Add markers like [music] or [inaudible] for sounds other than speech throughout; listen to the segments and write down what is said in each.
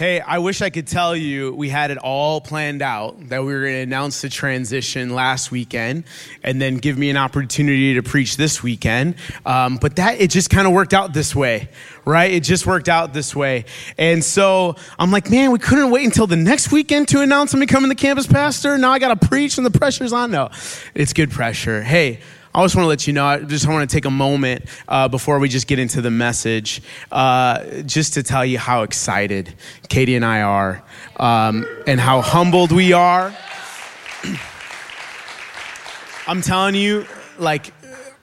Hey, I wish I could tell you we had it all planned out that we were going to announce the transition last weekend and then give me an opportunity to preach this weekend. Um, but that, it just kind of worked out this way, right? It just worked out this way. And so I'm like, man, we couldn't wait until the next weekend to announce I'm becoming the campus pastor. Now I got to preach and the pressure's on. No, it's good pressure. Hey, I just want to let you know, I just want to take a moment uh, before we just get into the message, uh, just to tell you how excited Katie and I are um, and how humbled we are. [clears throat] I'm telling you, like,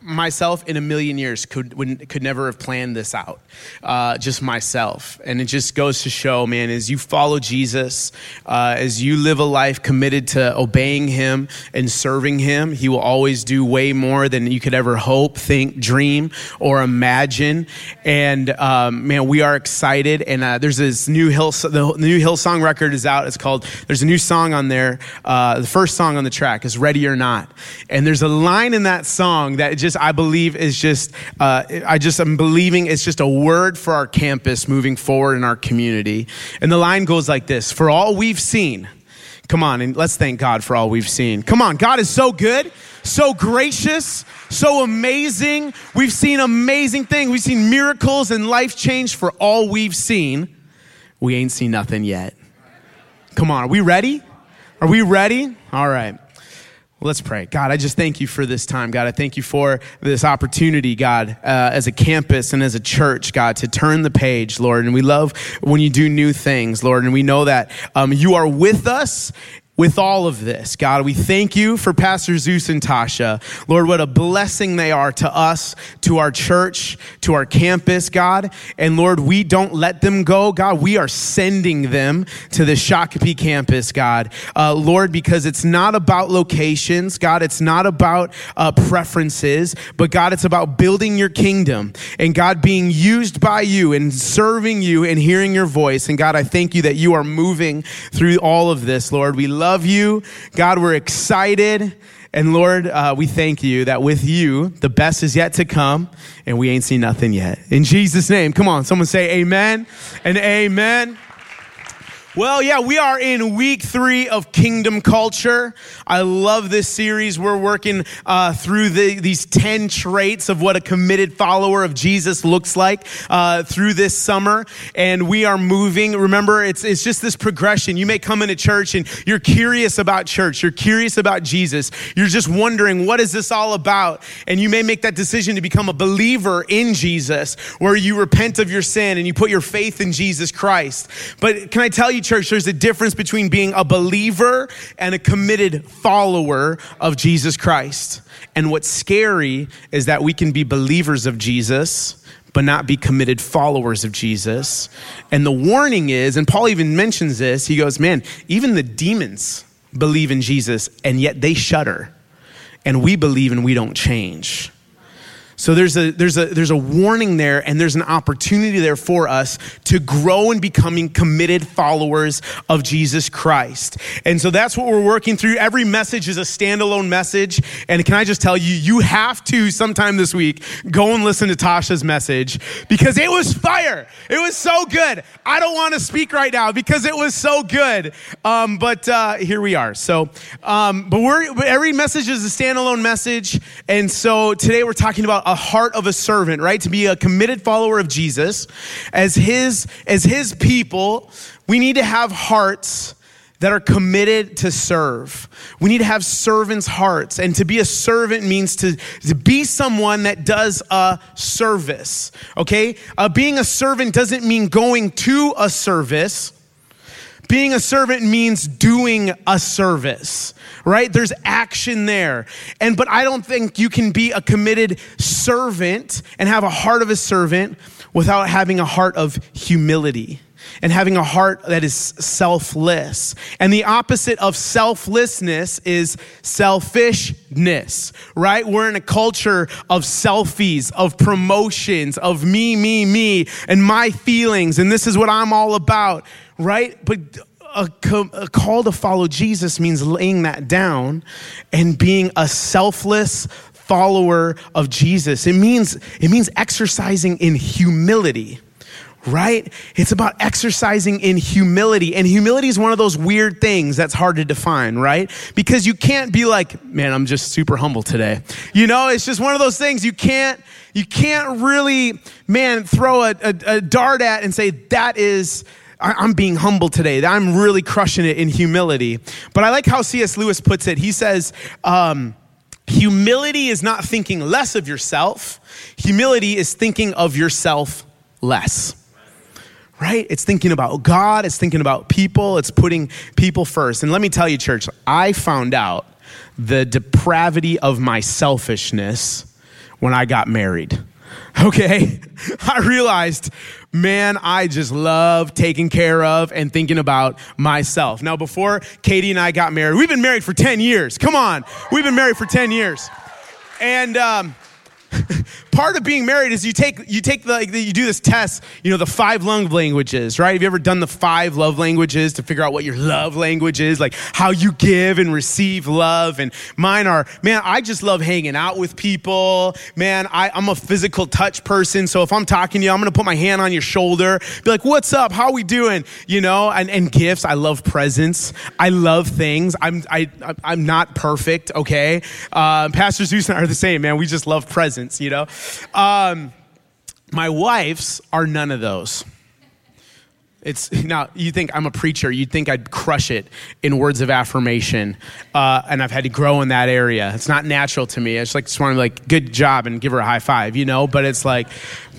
myself in a million years could would, could never have planned this out uh, just myself. And it just goes to show man as you follow jesus uh, as you live a life committed to obeying him and serving him he will always do way more than you could ever hope think dream or imagine. And um, man we are excited. And uh, there's this new hill the new hillsong record is out. It's called there's a new song on there. Uh, the first song on the track is ready or not. And there's a line in that song that just I believe is just, uh, I just am believing it's just a word for our campus moving forward in our community. And the line goes like this For all we've seen, come on, and let's thank God for all we've seen. Come on, God is so good, so gracious, so amazing. We've seen amazing things. We've seen miracles and life change for all we've seen. We ain't seen nothing yet. Come on, are we ready? Are we ready? All right. Let's pray. God, I just thank you for this time. God, I thank you for this opportunity, God, uh, as a campus and as a church, God, to turn the page, Lord. And we love when you do new things, Lord. And we know that um, you are with us with all of this, God, we thank you for Pastor Zeus and Tasha. Lord, what a blessing they are to us, to our church, to our campus, God. And Lord, we don't let them go, God. We are sending them to the Shakopee campus, God. Uh, Lord, because it's not about locations, God. It's not about uh, preferences, but God, it's about building your kingdom and God being used by you and serving you and hearing your voice. And God, I thank you that you are moving through all of this, Lord. We love love you. God, we're excited. And Lord, uh, we thank you that with you, the best is yet to come, and we ain't seen nothing yet. In Jesus' name, come on, someone say amen and amen. Well, yeah, we are in week three of Kingdom Culture. I love this series. We're working uh, through the, these 10 traits of what a committed follower of Jesus looks like uh, through this summer. And we are moving. Remember, it's, it's just this progression. You may come into church and you're curious about church, you're curious about Jesus, you're just wondering, what is this all about? And you may make that decision to become a believer in Jesus, where you repent of your sin and you put your faith in Jesus Christ. But can I tell you, church, there's a difference between being a believer and a committed follower of Jesus Christ. And what's scary is that we can be believers of Jesus, but not be committed followers of Jesus. And the warning is, and Paul even mentions this, he goes, Man, even the demons believe in Jesus, and yet they shudder. And we believe and we don't change. So there's a, there's, a, there's a warning there, and there's an opportunity there for us to grow in becoming committed followers of Jesus Christ. And so that's what we're working through. Every message is a standalone message. And can I just tell you, you have to sometime this week go and listen to Tasha's message because it was fire. It was so good. I don't want to speak right now because it was so good. Um, but uh, here we are. So, um, but we're, every message is a standalone message. And so today we're talking about a heart of a servant, right? To be a committed follower of Jesus as his as his people, we need to have hearts that are committed to serve. We need to have servants' hearts. And to be a servant means to, to be someone that does a service. Okay? Uh, being a servant doesn't mean going to a service. Being a servant means doing a service, right? There's action there. And but I don't think you can be a committed servant and have a heart of a servant without having a heart of humility. And having a heart that is selfless. And the opposite of selflessness is selfishness, right? We're in a culture of selfies, of promotions, of me, me, me, and my feelings, and this is what I'm all about, right? But a, a, call to follow Jesus means laying that down and being a selfless follower of Jesus. It means, it means exercising in humility right? It's about exercising in humility. And humility is one of those weird things that's hard to define, right? Because you can't be like, man, I'm just super humble today. You know, it's just one of those things you can't, you can't really, man, throw a, a, a dart at and say, that is, I'm being humble today. I'm really crushing it in humility. But I like how C.S. Lewis puts it. He says, um, humility is not thinking less of yourself. Humility is thinking of yourself less right? It's thinking about God, it's thinking about people, it's putting people first. And let me tell you, church, I found out the depravity of my selfishness when I got married. [laughs] Okay? [laughs] I realized, man, I just love taking care of and thinking about myself. Now, before Katie and I got married, we've been married for 10 years. Come on. We've been married for 10 years. And, um, [laughs] part of being married is you take you take the you do this test you know the five love languages right? Have you ever done the five love languages to figure out what your love language is? Like how you give and receive love. And mine are man i just love hanging out with people. Man I, i'm a physical touch person. So if i'm talking to you i'm gonna put my hand on your shoulder. Be like what's up? How we doing? You know and, and gifts. I love presents. I love things. I'm I, i'm not perfect okay? Uh, pastor zeus and i are the same man. We just love presents you know um, my wife's are none of those. It's now you think I'm a preacher, you'd think I'd crush it in words of affirmation, uh, and I've had to grow in that area. It's not natural to me. I just like just want to like good job and give her a high five, you know. But it's like,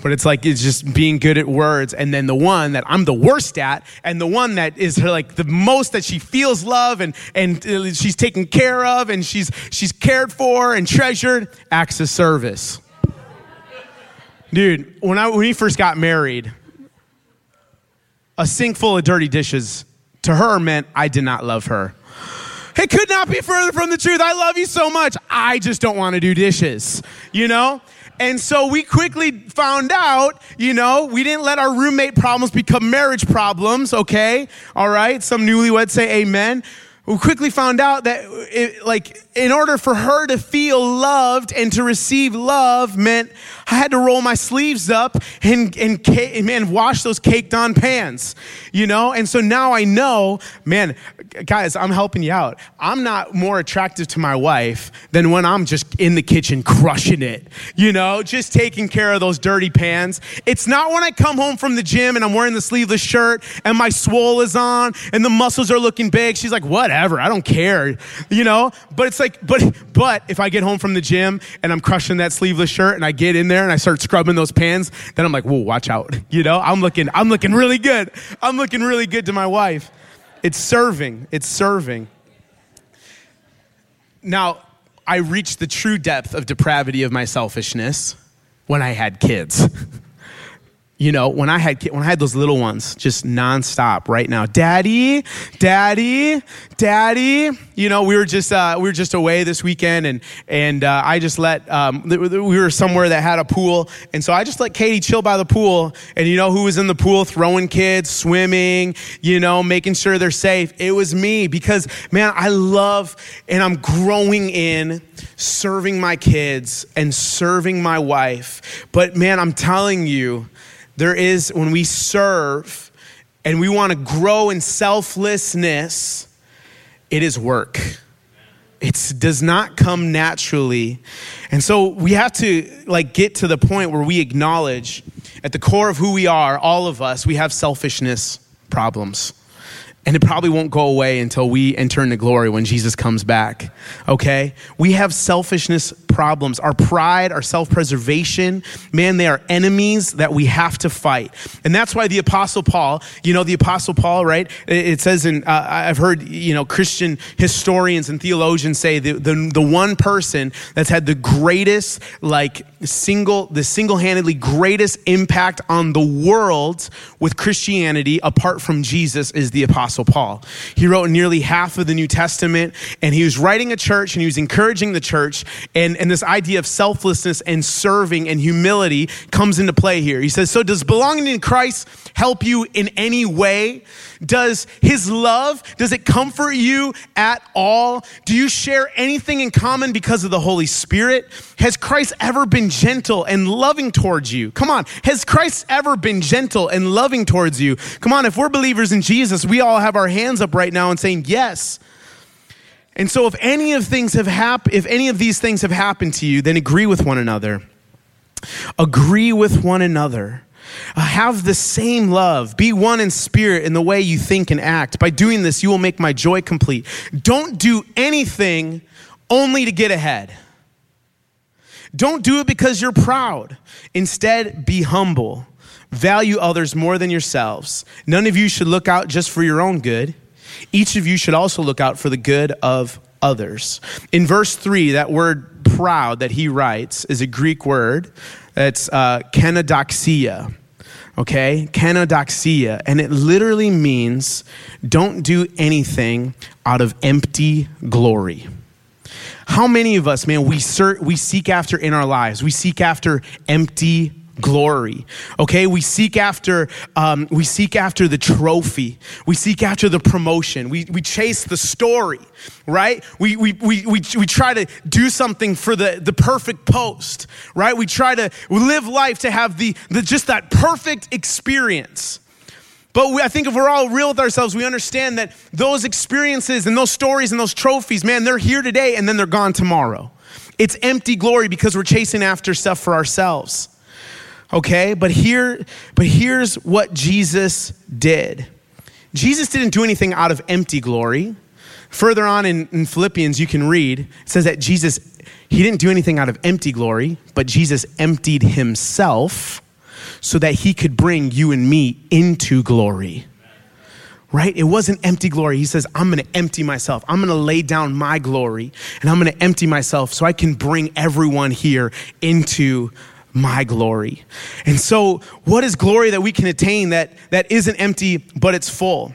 but it's like it's just being good at words, and then the one that I'm the worst at, and the one that is her like the most that she feels love and and uh, she's taken care of and she's she's cared for and treasured acts of service. Dude, when, I, when we first got married, a sink full of dirty dishes to her meant I did not love her. It could not be further from the truth. I love you so much. I just don't want to do dishes, you know? And so we quickly found out, you know, we didn't let our roommate problems become marriage problems, okay? All right? Some newlyweds say amen. We quickly found out that, it, like, in order for her to feel loved and to receive love meant I had to roll my sleeves up and, and, and man, wash those caked on pans, you know? And so now I know, man, guys, I'm helping you out. I'm not more attractive to my wife than when I'm just in the kitchen crushing it, you know, just taking care of those dirty pans. It's not when I come home from the gym and I'm wearing the sleeveless shirt and my swole is on and the muscles are looking big. She's like, whatever, I don't care, you know? But it's like, but, but if I get home from the gym and I'm crushing that sleeveless shirt and I get in there and I start scrubbing those pans, then I'm like, whoa, watch out. [laughs] You know, I'm looking, I'm looking really good. I'm looking really good to my wife. It's serving. It's serving. Now, I reached the true depth of depravity of my selfishness when I had kids. [laughs] you know, when I had when I had those little ones, just nonstop right now, daddy, daddy, daddy. You know, we were just uh, we were just away this weekend, and and uh, I just let um, we were somewhere that had a pool, and so I just let Katie chill by the pool, and you know who was in the pool throwing kids, swimming, you know, making sure they're safe. It was me because man, I love and I'm growing in serving my kids and serving my wife. But man, I'm telling you there is, when we serve and we want to grow in selflessness, it is work. It does not come naturally. And so we have to like get to the point where we acknowledge at the core of who we are, all of us, we have selfishness problems. And it probably won't go away until we enter into glory when Jesus comes back. Okay? We have selfishness problems. Our pride, our self preservation, man, they are enemies that we have to fight. And that's why the Apostle Paul, you know, the Apostle Paul, right? It says in, uh, I've heard, you know, Christian historians and theologians say the, the, the one person that's had the greatest, like, single, the single handedly greatest impact on the world with Christianity apart from Jesus is the Apostle Paul. He wrote nearly half of the New Testament and he was writing a church and he was encouraging the church. And, and this idea of selflessness and serving and humility comes into play here. He says, So does belonging in Christ help you in any way? Does his love, does it comfort you at all? Do you share anything in common because of the Holy Spirit? Has Christ ever been gentle and loving towards you? Come on. Has Christ ever been gentle and loving towards you? Come on. If we're believers in Jesus, we all have our hands up right now and saying, Yes. And so if any of things have happened, if any of these things have happened to you, then agree with one another. Agree with one another. Uh, have the same love. Be one in spirit in the way you think and act. By doing this, you will make my joy complete. Don't do anything only to get ahead. Don't do it because you're proud. Instead, be humble. Value others more than yourselves. None of you should look out just for your own good. Each of you should also look out for the good of others. In verse 3, that word proud that he writes is a Greek word. It's uh, kenodoxia okay? Kenodoxia. And it literally means don't do anything out of empty glory. How many of us, man, we, we seek after in our lives? We seek after empty glory. Okay we seek after um, we seek after the trophy. We seek after the promotion. We, we chase the story right? We, we, we, we, we try to do something for the, the perfect post right? We try to live life to have the, the just that perfect experience. But we, I think if we're all real with ourselves, we understand that those experiences and those stories and those trophies, man, they're here today and then they're gone tomorrow. It's empty glory because we're chasing after stuff for ourselves. Okay? But here but here's what Jesus did. Jesus didn't do anything out of empty glory. Further on in, in Philippians, you can read, it says that Jesus, he didn't do anything out of empty glory, but Jesus emptied himself so that he could bring you and me into glory. Right? It wasn't empty glory. He says, I'm going to empty myself. I'm going to lay down my glory and I'm going to empty myself so I can bring everyone here into my glory. And so, what is glory that we can attain that, that isn't empty, but it's full?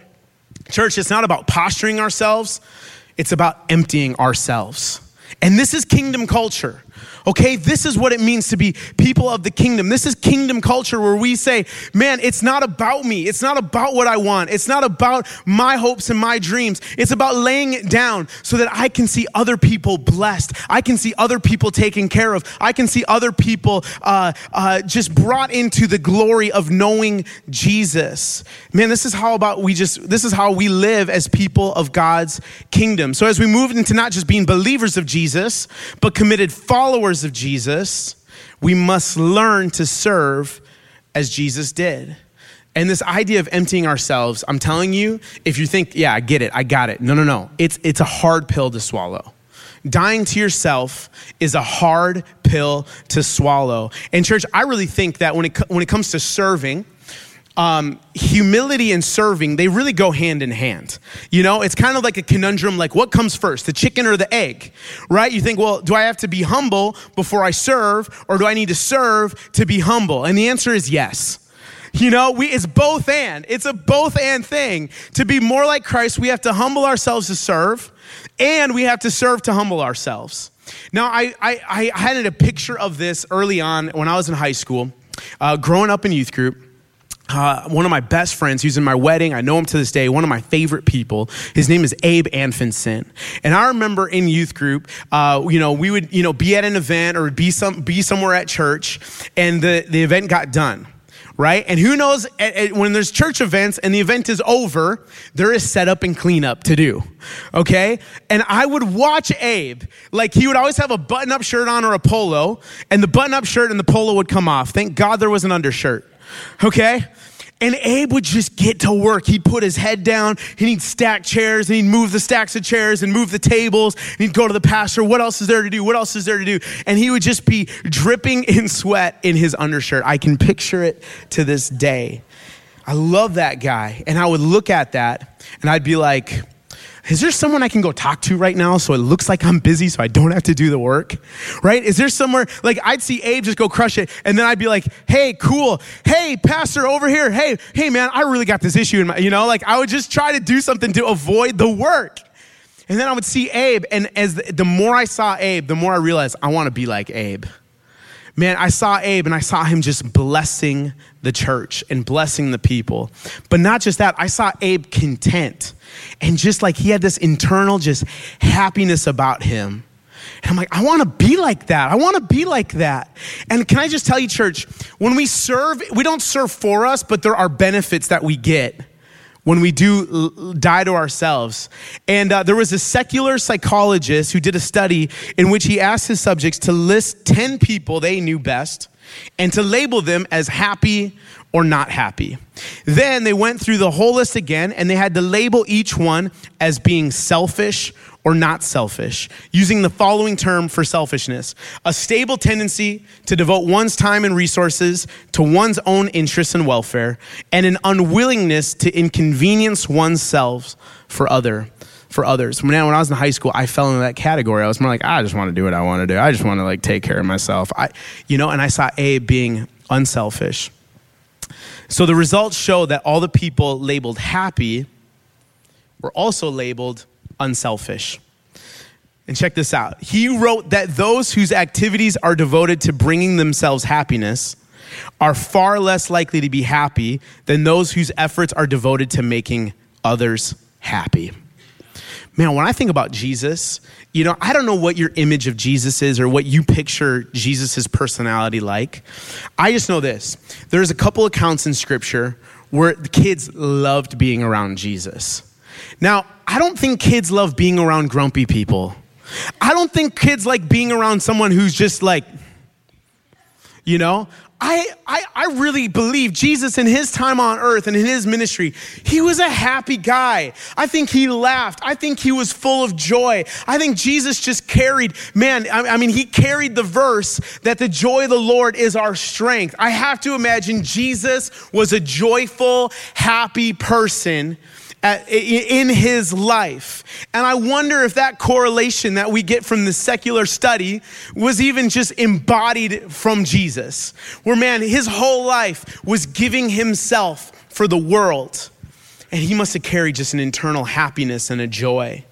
Church, it's not about posturing ourselves, it's about emptying ourselves. And this is kingdom culture. Okay, this is what it means to be people of the kingdom. This is kingdom culture where we say, man, it's not about me. It's not about what I want. It's not about my hopes and my dreams. It's about laying it down so that I can see other people blessed. I can see other people taken care of. I can see other people uh, uh, just brought into the glory of knowing Jesus. Man, this is how about we just, this is how we live as people of God's kingdom. So as we move into not just being believers of Jesus, but committed followers followers of Jesus, we must learn to serve as Jesus did. And this idea of emptying ourselves, I'm telling you, if you think, yeah, I get it, I got it. No, no, no. It's, it's a hard pill to swallow. Dying to yourself is a hard pill to swallow. And, church, I really think that when it, when it comes to serving, um, humility and serving, they really go hand in hand. You know, it's kind of like a conundrum like, what comes first, the chicken or the egg, right? You think, well, do I have to be humble before I serve, or do I need to serve to be humble? And the answer is yes. You know, we, it's both and. It's a both and thing. To be more like Christ, we have to humble ourselves to serve, and we have to serve to humble ourselves. Now, I, I, I had a picture of this early on when I was in high school, uh, growing up in youth group. Uh, one of my best friends who's in my wedding, I know him to this day, one of my favorite people. His name is Abe Anfinson. And I remember in youth group, uh, you know, we would, you know, be at an event or be some be somewhere at church, and the, the event got done. Right? And who knows, at, at, when there's church events and the event is over, there is setup and cleanup to do. Okay? And I would watch Abe, like he would always have a button up shirt on or a polo, and the button up shirt and the polo would come off. Thank God there was an undershirt. Okay? And Abe would just get to work. He'd put his head down and he'd stack chairs and he'd move the stacks of chairs and move the tables and he'd go to the pastor. What else is there to do? What else is there to do? And he would just be dripping in sweat in his undershirt. I can picture it to this day. I love that guy. And I would look at that and I'd be like, is there someone I can go talk to right now so it looks like I'm busy so I don't have to do the work? Right? Is there somewhere, like I'd see Abe just go crush it and then I'd be like, hey, cool. Hey, pastor over here. Hey, hey man, I really got this issue in my, you know, like I would just try to do something to avoid the work. And then I would see Abe and as the, the more I saw Abe, the more I realized I want to be like Abe man, I saw Abe and I saw him just blessing the church and blessing the people. But not just that, I saw Abe content and just like he had this internal just happiness about him. And I'm like, I want to be like that. I want to be like that. And can I just tell you, church, when we serve, we don't serve for us, but there are benefits that we get when we do die to ourselves. And uh, there was a secular psychologist who did a study in which he asked his subjects to list 10 people they knew best and to label them as happy or not happy. Then they went through the whole list again and they had to label each one as being selfish or not selfish, using the following term for selfishness a stable tendency to devote one's time and resources to one's own interests and welfare, and an unwillingness to inconvenience oneself for other. For others. I, when I was in high school, I fell into that category. I was more like, ah, I just want to do what I want to do. I just want to like take care of myself. I, you know, and I saw Abe being unselfish. So the results show that all the people labeled happy were also labeled unselfish. And check this out. He wrote that those whose activities are devoted to bringing themselves happiness are far less likely to be happy than those whose efforts are devoted to making others happy. Man, when I think about Jesus, you know, I don't know what your image of Jesus is or what you picture Jesus' personality like. I just know this. There's a couple accounts in scripture where the kids loved being around Jesus. Now, I don't think kids love being around grumpy people. I don't think kids like being around someone who's just like, you know, I, I, I really believe Jesus in his time on earth and in his ministry, he was a happy guy. I think he laughed. I think he was full of joy. I think Jesus just carried, man, I, I mean, he carried the verse that the joy of the Lord is our strength. I have to imagine Jesus was a joyful, happy person at, in his life. And I wonder if that correlation that we get from the secular study was even just embodied from Jesus, where man, his whole life was giving himself for the world. And he must have carried just an internal happiness and a joy.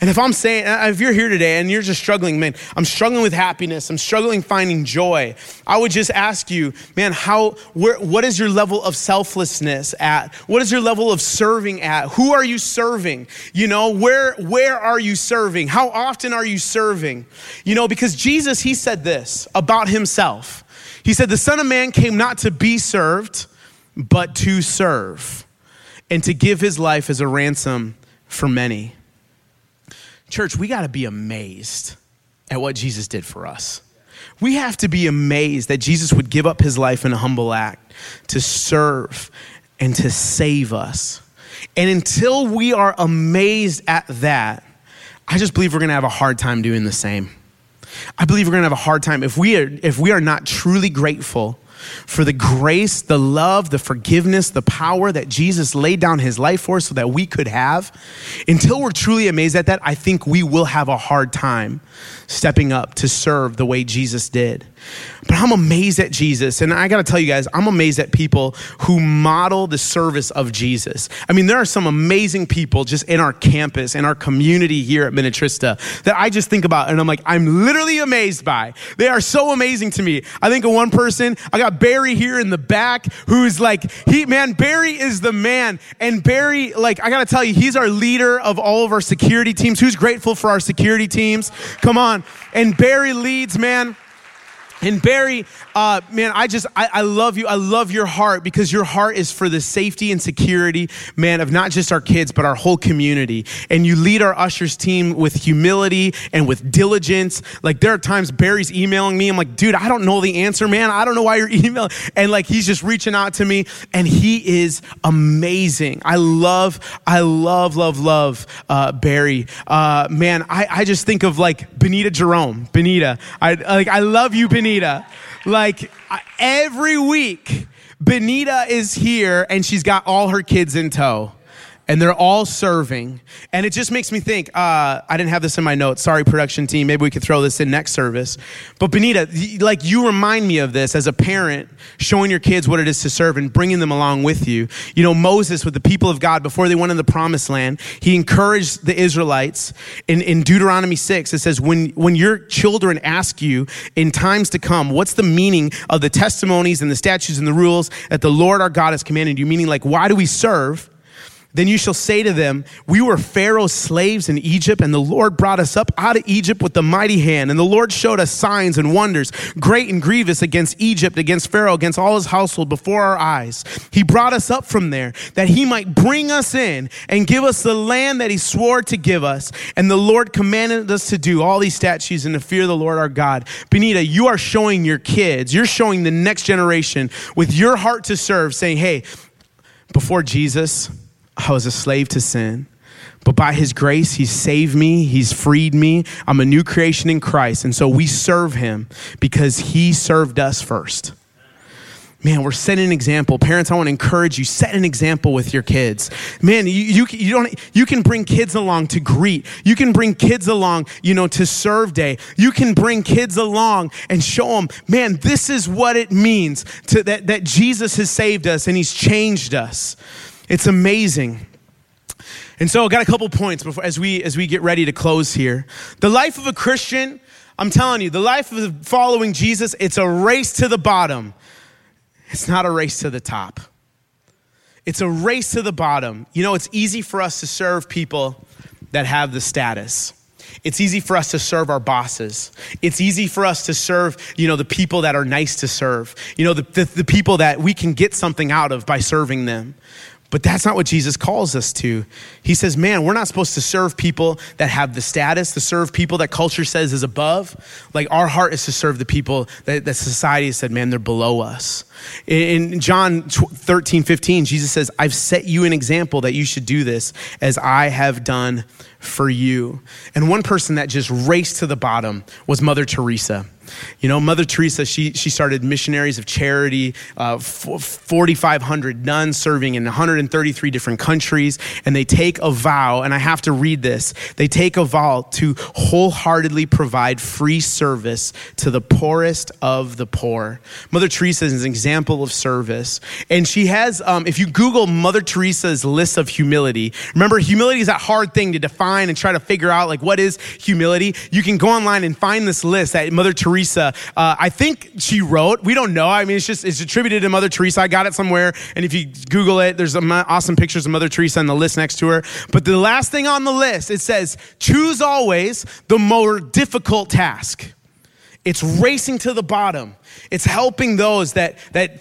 And if I'm saying, uh, if you're here today and you're just struggling, man, I'm struggling with happiness, I'm struggling finding joy, I would just ask you, man, how, where, what is your level of selflessness at? What is your level of serving at? Who are you serving? You know, where, where are you serving? How often are you serving? You know, because Jesus, he said this about himself. He said, the Son of Man came not to be served, but to serve and to give his life as a ransom for many. Church, we got to be amazed at what Jesus did for us. We have to be amazed that Jesus would give up his life in a humble act to serve and to save us. And until we are amazed at that, I just believe we're going to have a hard time doing the same. I believe we're going to have a hard time if we are if we are not truly grateful for the grace, the love, the forgiveness, the power that Jesus laid down his life for so that we could have. Until we're truly amazed at that, I think we will have a hard time stepping up to serve the way Jesus did. But I'm amazed at Jesus. And I got to tell you guys, I'm amazed at people who model the service of Jesus. I mean, there are some amazing people just in our campus, in our community here at Minnetrista that I just think about and I'm like, I'm literally amazed by. They are so amazing to me. I think of one person, I got Barry here in the back who's like, he, man, Barry is the man. And Barry, like, I got to tell you, he's our leader of all of our security teams. Who's grateful for our security teams? Come on. And Barry leads, man. And Barry, uh, man, I just, I, I, love you. I love your heart because your heart is for the safety and security, man, of not just our kids, but our whole community. And you lead our ushers team with humility and with diligence. Like there are times Barry's emailing me. I'm like, dude, I don't know the answer, man. I don't know why you're [laughs] emailing. And like, he's just reaching out to me and he is amazing. I love, I love, love, love, uh, Barry. Uh, man, I, I just think of like Benita Jerome. Benita. I, like, I love you, Benita. Benita. Like every week, Benita is here and she's got all her kids in tow and they're all serving. And it just makes me think uh, I didn't have this in my notes. Sorry, production team. Maybe we could throw this in next service. But Benita, like you remind me of this as a parent, showing your kids what it is to serve and bringing them along with you. You know, Moses with the people of God before they went in the promised land, he encouraged the Israelites in, in Deuteronomy 6. It says, when, when your children ask you in times to come, what's the meaning of the testimonies and the statutes and the rules that the Lord our God has commanded you? Meaning, like, why do we serve? Then you shall say to them, We were Pharaoh's slaves in Egypt, and the Lord brought us up out of Egypt with a mighty hand. And the Lord showed us signs and wonders, great and grievous against Egypt, against Pharaoh, against all his household before our eyes. He brought us up from there that he might bring us in and give us the land that he swore to give us. And the Lord commanded us to do all these statutes and to fear the Lord our God. Benita, you are showing your kids, you're showing the next generation with your heart to serve, saying, Hey, before Jesus, I was a slave to sin. But by his grace, he saved me, he's freed me. I'm a new creation in Christ. And so we serve him because he served us first. Man, we're setting an example. Parents, I want to encourage you, set an example with your kids. Man, you, you, you, don't, you can bring kids along to greet. You can bring kids along, you know, to serve day. You can bring kids along and show them, man, this is what it means to, that, that Jesus has saved us and he's changed us. It's amazing. And so I got a couple points before as we as we get ready to close here. The life of a Christian, I'm telling you, the life of following Jesus, it's a race to the bottom. It's not a race to the top. It's a race to the bottom. You know, it's easy for us to serve people that have the status. It's easy for us to serve our bosses. It's easy for us to serve, you know, the people that are nice to serve. You know, the, the, the people that we can get something out of by serving them. But that's not what Jesus calls us to. He says, man, we're not supposed to serve people that have the status, to serve people that culture says is above. Like our heart is to serve the people that, that society said, man, they're below us. In John 13, 15, Jesus says, I've set you an example that you should do this as I have done for you. And one person that just raced to the bottom was Mother Teresa. You know, Mother Teresa, she, she started missionaries of charity, uh, 4,500 nuns serving in 133 different countries. And they take a vow, and I have to read this. They take a vow to wholeheartedly provide free service to the poorest of the poor. Mother Teresa is an example of service. And she has, um, if you Google Mother Teresa's list of humility, remember, humility is that hard thing to define and try to figure out, like, what is humility? You can go online and find this list that Mother Teresa Teresa. Uh, I think she wrote. We don't know. I mean, it's just it's attributed to Mother Teresa. I got it somewhere, and if you Google it, there's some awesome pictures of Mother Teresa on the list next to her. But the last thing on the list, it says, "Choose always the more difficult task." It's racing to the bottom. It's helping those that that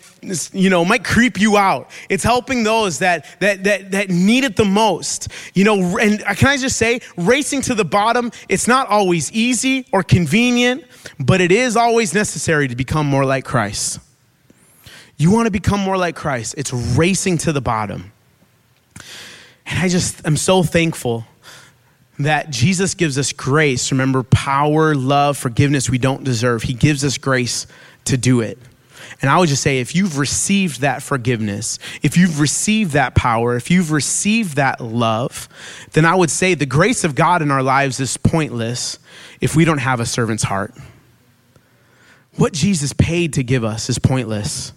you know might creep you out. It's helping those that that that that need it the most. You know, and can I just say, racing to the bottom, it's not always easy or convenient, but it is always necessary to become more like Christ. You want to become more like Christ. It's racing to the bottom. And I just am so thankful that Jesus gives us grace. Remember, power, love, forgiveness we don't deserve. He gives us grace to do it. And I would just say if you've received that forgiveness, if you've received that power, if you've received that love, then I would say the grace of God in our lives is pointless if we don't have a servant's heart. What Jesus paid to give us is pointless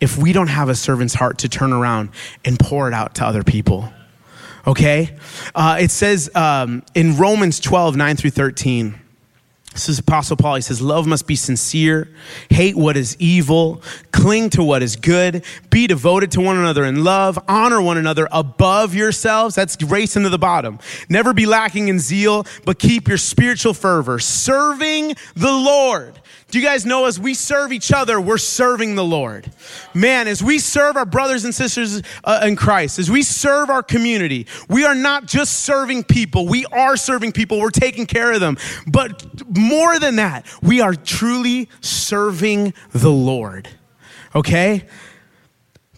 if we don't have a servant's heart to turn around and pour it out to other people okay? Uh, it says um, in Romans 12, 9 through 13, this is Apostle Paul. He says, Love must be sincere, hate what is evil, cling to what is good, be devoted to one another in love, honor one another above yourselves. That's racing to the bottom. Never be lacking in zeal, but keep your spiritual fervor, serving the Lord Do you guys know as we serve each other, we're serving the Lord? Man, as we serve our brothers and sisters uh, in Christ, as we serve our community, we are not just serving people, we are serving people, we're taking care of them. But more than that, we are truly serving the Lord. Okay?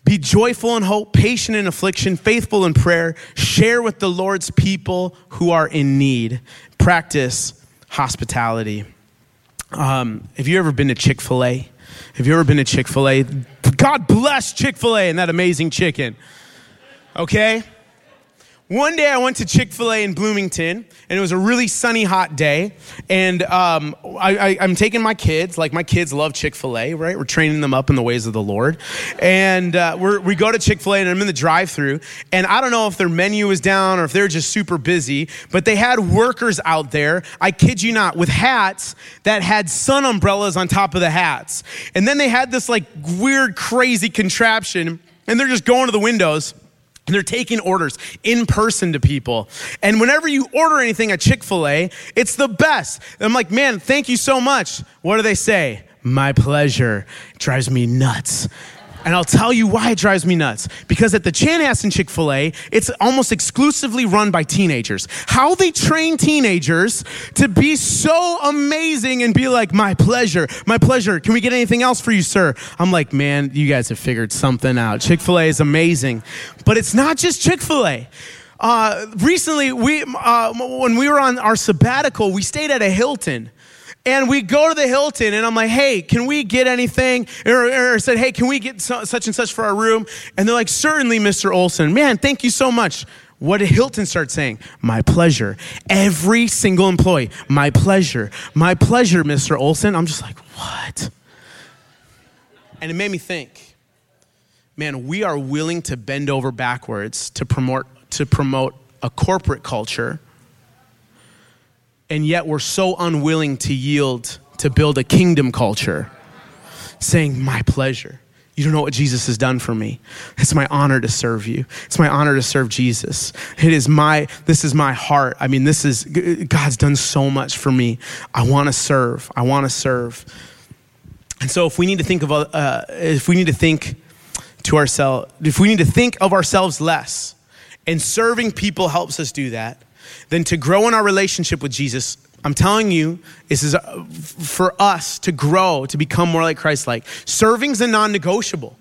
Be joyful in hope, patient in affliction, faithful in prayer. Share with the Lord's people who are in need. Practice hospitality. Um, have you ever been to Chick fil A? Have you ever been to Chick fil A? God bless Chick fil A and that amazing chicken. Okay? One day I went to Chick fil A in Bloomington, and it was a really sunny, hot day. And um, I, am taking my kids, like my kids love Chick fil A, right? We're training them up in the ways of the Lord. And uh, we go to Chick fil A, and I'm in the drive through. And I don't know if their menu was down or if they're just super busy, but they had workers out there, I kid you not, with hats that had sun umbrellas on top of the hats. And then they had this like weird, crazy contraption, and they're just going to the windows they're taking orders in person to people. And whenever you order anything at Chick fil A, it's the best. I'm like, man, thank you so much. What do they say? My pleasure. It drives me nuts. And I'll tell you why it drives me nuts. Because at the Chanhassen Chick fil A, it's almost exclusively run by teenagers. How they train teenagers to be so amazing and be like, my pleasure, my pleasure. Can we get anything else for you, sir? I'm like, man, you guys have figured something out. Chick fil A is amazing. But it's not just Chick fil A. Uh, recently, we, uh, when we were on our sabbatical, we stayed at a Hilton. And we go to the Hilton, and I'm like, hey, can we get anything? Or, or said, hey, can we get so, such and such for our room? And they're like, certainly, Mr. Olson. Man, thank you so much. What did Hilton start saying? My pleasure. Every single employee, my pleasure. My pleasure, Mr. Olson. I'm just like, what? And it made me think, man, we are willing to bend over backwards to promote, to promote a corporate culture and yet we're so unwilling to yield to build a kingdom culture, saying, My pleasure. You don't know what Jesus has done for me. It's my honor to serve you. It's my honor to serve Jesus. It is my, this is my heart. I mean, this is, God's done so much for me. I want to serve. I want to serve. And so if we need to think of, uh, if we need to think to ourselves, if we need to think of ourselves less, and serving people helps us do that, then to grow in our relationship with Jesus, I'm telling you, this is uh, for us to grow, to become more like Christ like. Serving's a non negotiable.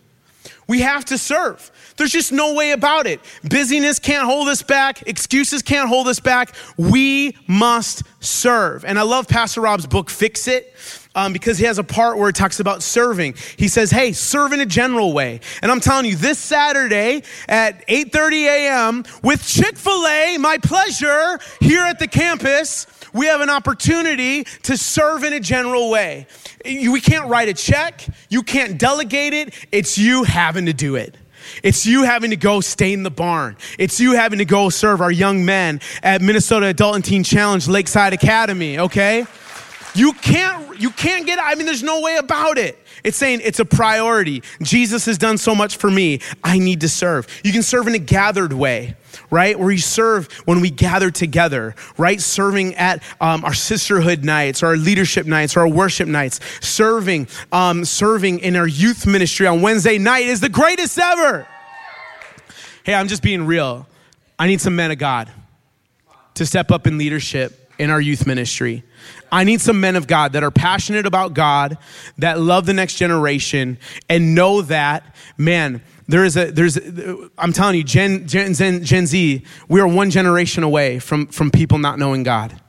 We have to serve. There's just no way about it. Busyness can't hold us back. Excuses can't hold us back. We must serve. And I love Pastor Rob's book, Fix It um, because he has a part where it talks about serving. He says, "Hey, serve in a general way." And I'm telling you, this Saturday at 8:30 a.m. with Chick Fil A, my pleasure here at the campus. We have an opportunity to serve in a general way. We can't write a check. You can't delegate it. It's you having to do it. It's you having to go stain the barn. It's you having to go serve our young men at Minnesota Adult and Teen Challenge Lakeside Academy, okay? You can't, you can't get, I mean, there's no way about it. It's saying it's a priority. Jesus has done so much for me. I need to serve. You can serve in a gathered way, right? Where you serve when we gather together, right? Serving at um, our sisterhood nights or our leadership nights or our worship nights. Serving, um, serving in our youth ministry on Wednesday night is the greatest ever. Hey, I'm just being real. I need some men of God to step up in leadership in our youth ministry. I need some men of God that are passionate about God, that love the next generation, and know that, man, there is a, there's, I'm telling you, Gen, Gen, Gen, Gen Z, we are one generation away from, from people not knowing God.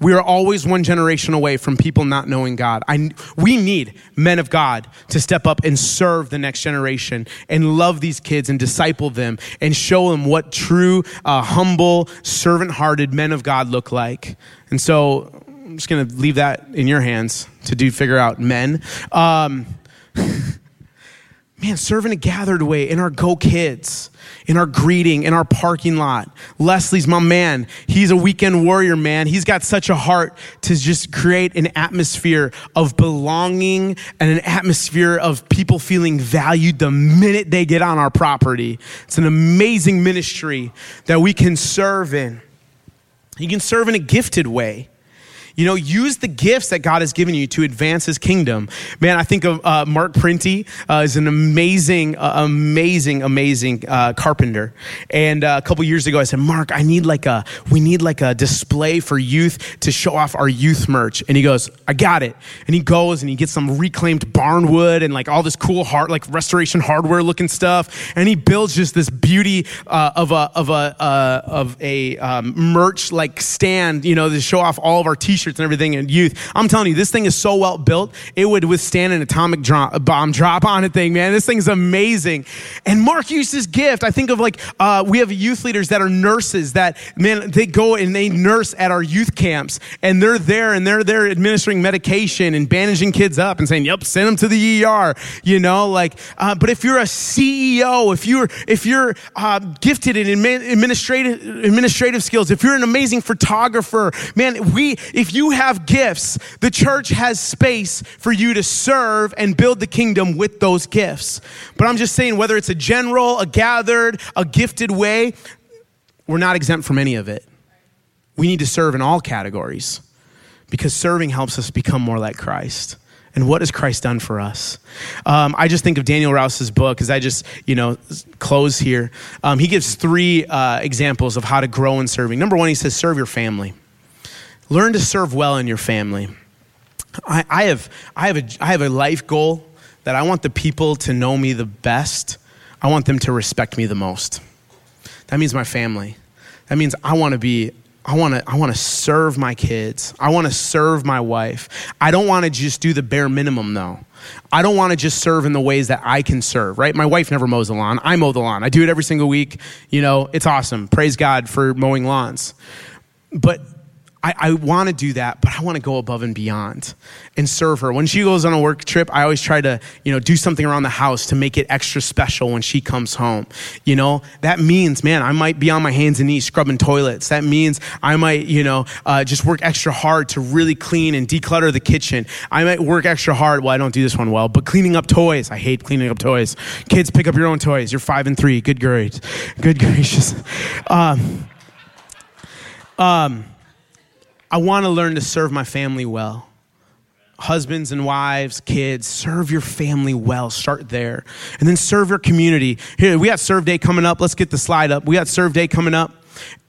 We are always one generation away from people not knowing God. I, we need men of God to step up and serve the next generation and love these kids and disciple them and show them what true, uh, humble, servant hearted men of God look like. And so I'm just going to leave that in your hands to do figure out men. Um, [laughs] man, serve in a gathered way in our Go Kids, in our greeting, in our parking lot. Leslie's my man. He's a weekend warrior, man. He's got such a heart to just create an atmosphere of belonging and an atmosphere of people feeling valued the minute they get on our property. It's an amazing ministry that we can serve in. You can serve in a gifted way You know, use the gifts that God has given you to advance His kingdom. Man, I think of uh, Mark Printy uh, is an amazing, uh, amazing, amazing uh, carpenter. And uh, a couple years ago, I said, Mark, I need like a, we need like a display for youth to show off our youth merch. And he goes, I got it. And he goes and he gets some reclaimed barn wood and like all this cool hard, like restoration hardware looking stuff. And he builds just this beauty uh, of a of a of a um, merch like stand, you know, to show off all of our T-shirts and everything in youth. I'm telling you, this thing is so well built, it would withstand an atomic bomb drop on it thing, man. This thing's amazing. And Mark used his gift. I think of like, uh, we have youth leaders that are nurses that, man, they go and they nurse at our youth camps and they're there and they're there administering medication and bandaging kids up and saying, yep, send them to the ER, you know, like, uh, but if you're a CEO, if you're, if you're uh, gifted in administrative, administrative skills, if you're an amazing photographer, man, we, if you you have gifts, the church has space for you to serve and build the kingdom with those gifts. But I'm just saying, whether it's a general, a gathered, a gifted way, we're not exempt from any of it. We need to serve in all categories because serving helps us become more like Christ. And what has Christ done for us? Um, I just think of Daniel Rouse's book as I just, you know, close here. Um, he gives three uh, examples of how to grow in serving. Number one, he says, serve your family. Learn to serve well in your family. I, I, have, I, have a, I have a life goal that I want the people to know me the best. I want them to respect me the most. That means my family. That means I want to be I want to I want to serve my kids. I want to serve my wife. I don't want to just do the bare minimum though. I don't want to just serve in the ways that I can serve, right? My wife never mows the lawn. I mow the lawn. I do it every single week. You know, it's awesome. Praise God for mowing lawns. But I, I want to do that, but I want to go above and beyond and serve her. When she goes on a work trip, I always try to, you know, do something around the house to make it extra special when she comes home. You know, that means, man, I might be on my hands and knees scrubbing toilets. That means I might, you know, uh, just work extra hard to really clean and declutter the kitchen. I might work extra hard. Well, I don't do this one well, but cleaning up toys. I hate cleaning up toys. Kids, pick up your own toys. You're five and three. Good grades. Good [laughs] gracious. Um, um, I want to learn to serve my family well. Husbands and wives, kids, serve your family well. Start there. And then serve your community. Here, we got Serve Day coming up. Let's get the slide up. We got Serve Day coming up.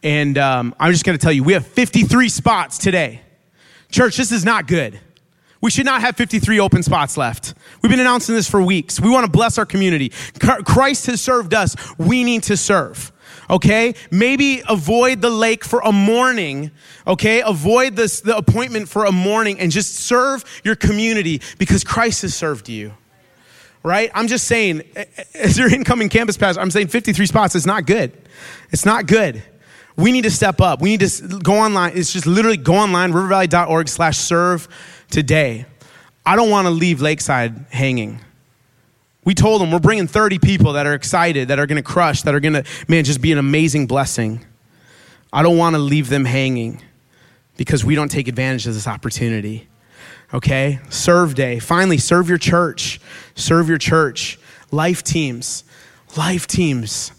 And um, I'm just going to tell you, we have 53 spots today. Church, this is not good. We should not have 53 open spots left. We've been announcing this for weeks. We want to bless our community. Christ has served us. We need to serve okay? Maybe avoid the lake for a morning, okay? Avoid this, the appointment for a morning and just serve your community because Christ has served you, right? I'm just saying, as your incoming campus pastor, I'm saying 53 spots is not good. It's not good. We need to step up. We need to go online. It's just literally go online, rivervalley.org slash serve today. I don't want to leave Lakeside hanging. We told them we're bringing 30 people that are excited, that are going to crush, that are going to, man, just be an amazing blessing. I don't want to leave them hanging because we don't take advantage of this opportunity. Okay? Serve day. Finally, serve your church. Serve your church. Life teams. Life teams.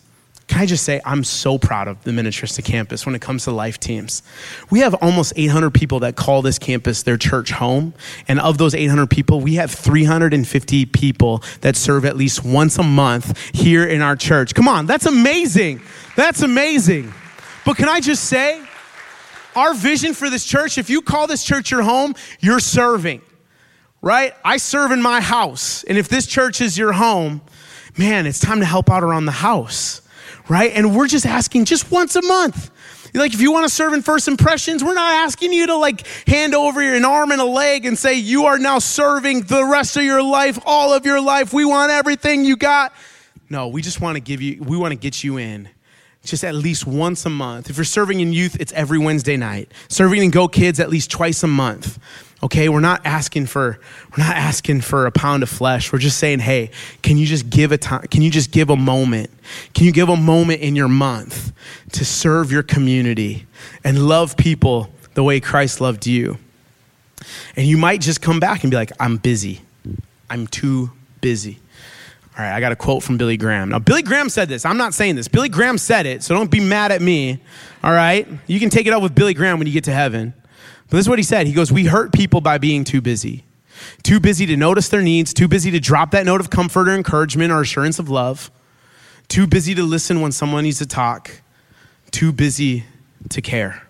Can I just say, I'm so proud of the Minnetrista campus when it comes to life teams. We have almost 800 people that call this campus their church home. And of those 800 people, we have 350 people that serve at least once a month here in our church. Come on, that's amazing. That's amazing. But can I just say, our vision for this church, if you call this church your home, you're serving, right? I serve in my house. And if this church is your home, man, it's time to help out around the house right? And we're just asking just once a month. Like, if you want to serve in first impressions, we're not asking you to like hand over an arm and a leg and say, you are now serving the rest of your life, all of your life. We want everything you got. No, we just want to give you, we want to get you in just at least once a month. If you're serving in youth, it's every Wednesday night. Serving in Go Kids at least twice a month. Okay, we're not asking for we're not asking for a pound of flesh. We're just saying, "Hey, can you just give a time can you just give a moment? Can you give a moment in your month to serve your community and love people the way Christ loved you?" And you might just come back and be like, "I'm busy. I'm too busy." All right, I got a quote from Billy Graham. Now, Billy Graham said this. I'm not saying this. Billy Graham said it, so don't be mad at me. All right? You can take it up with Billy Graham when you get to heaven. But this is what he said. He goes, We hurt people by being too busy. Too busy to notice their needs, too busy to drop that note of comfort or encouragement or assurance of love, too busy to listen when someone needs to talk, too busy to care.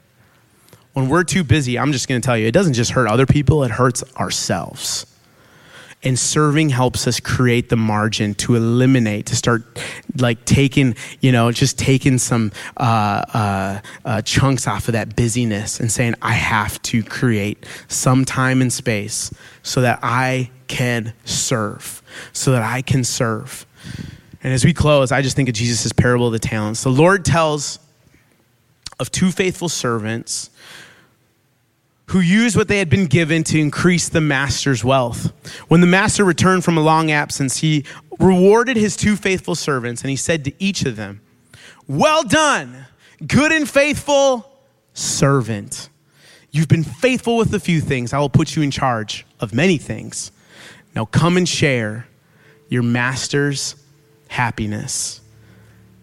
When we're too busy, I'm just going to tell you, it doesn't just hurt other people, it hurts ourselves. And serving helps us create the margin to eliminate, to start like taking, you know, just taking some uh, uh, uh, chunks off of that busyness and saying, I have to create some time and space so that I can serve, so that I can serve. And as we close, I just think of Jesus' parable of the talents. The Lord tells of two faithful servants who used what they had been given to increase the master's wealth. When the master returned from a long absence, he rewarded his two faithful servants and he said to each of them, Well done, good and faithful servant. You've been faithful with a few things. I will put you in charge of many things. Now come and share your master's happiness.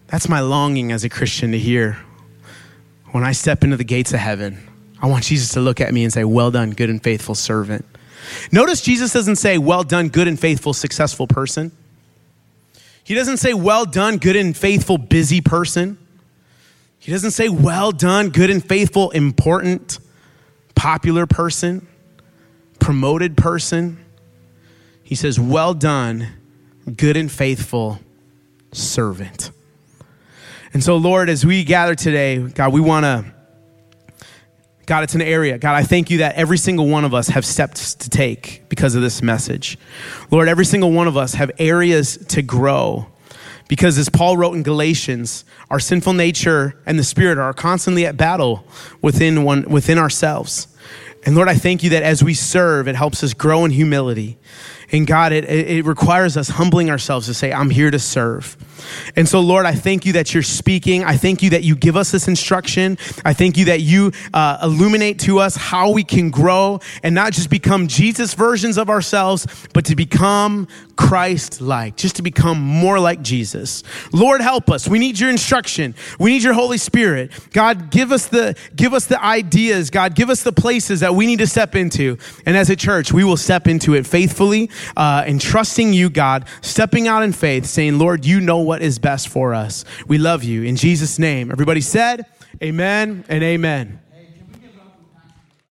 That's my longing as a Christian to hear when I step into the gates of heaven. I want Jesus to look at me and say, Well done, good and faithful servant. Notice Jesus doesn't say, Well done, good and faithful, successful person. He doesn't say, Well done, good and faithful, busy person. He doesn't say, Well done, good and faithful, important, popular person, promoted person. He says, Well done, good and faithful servant. And so, Lord, as we gather today, God, we want to God, it's an area. God, I thank you that every single one of us have steps to take because of this message. Lord, every single one of us have areas to grow. Because as Paul wrote in Galatians, our sinful nature and the spirit are constantly at battle within one within ourselves. And Lord, I thank you that as we serve, it helps us grow in humility. And God, it, it requires us humbling ourselves to say, I'm here to serve. And so, Lord, I thank you that you're speaking. I thank you that you give us this instruction. I thank you that you uh, illuminate to us how we can grow and not just become Jesus versions of ourselves, but to become Christ like, just to become more like Jesus. Lord, help us. We need your instruction. We need your Holy Spirit. God, give us the, give us the ideas. God, give us the places that we need to step into. And as a church, we will step into it faithfully uh, and trusting you, God, stepping out in faith, saying, Lord, you know what is best for us. We love you. In Jesus' name, everybody said, Amen and amen.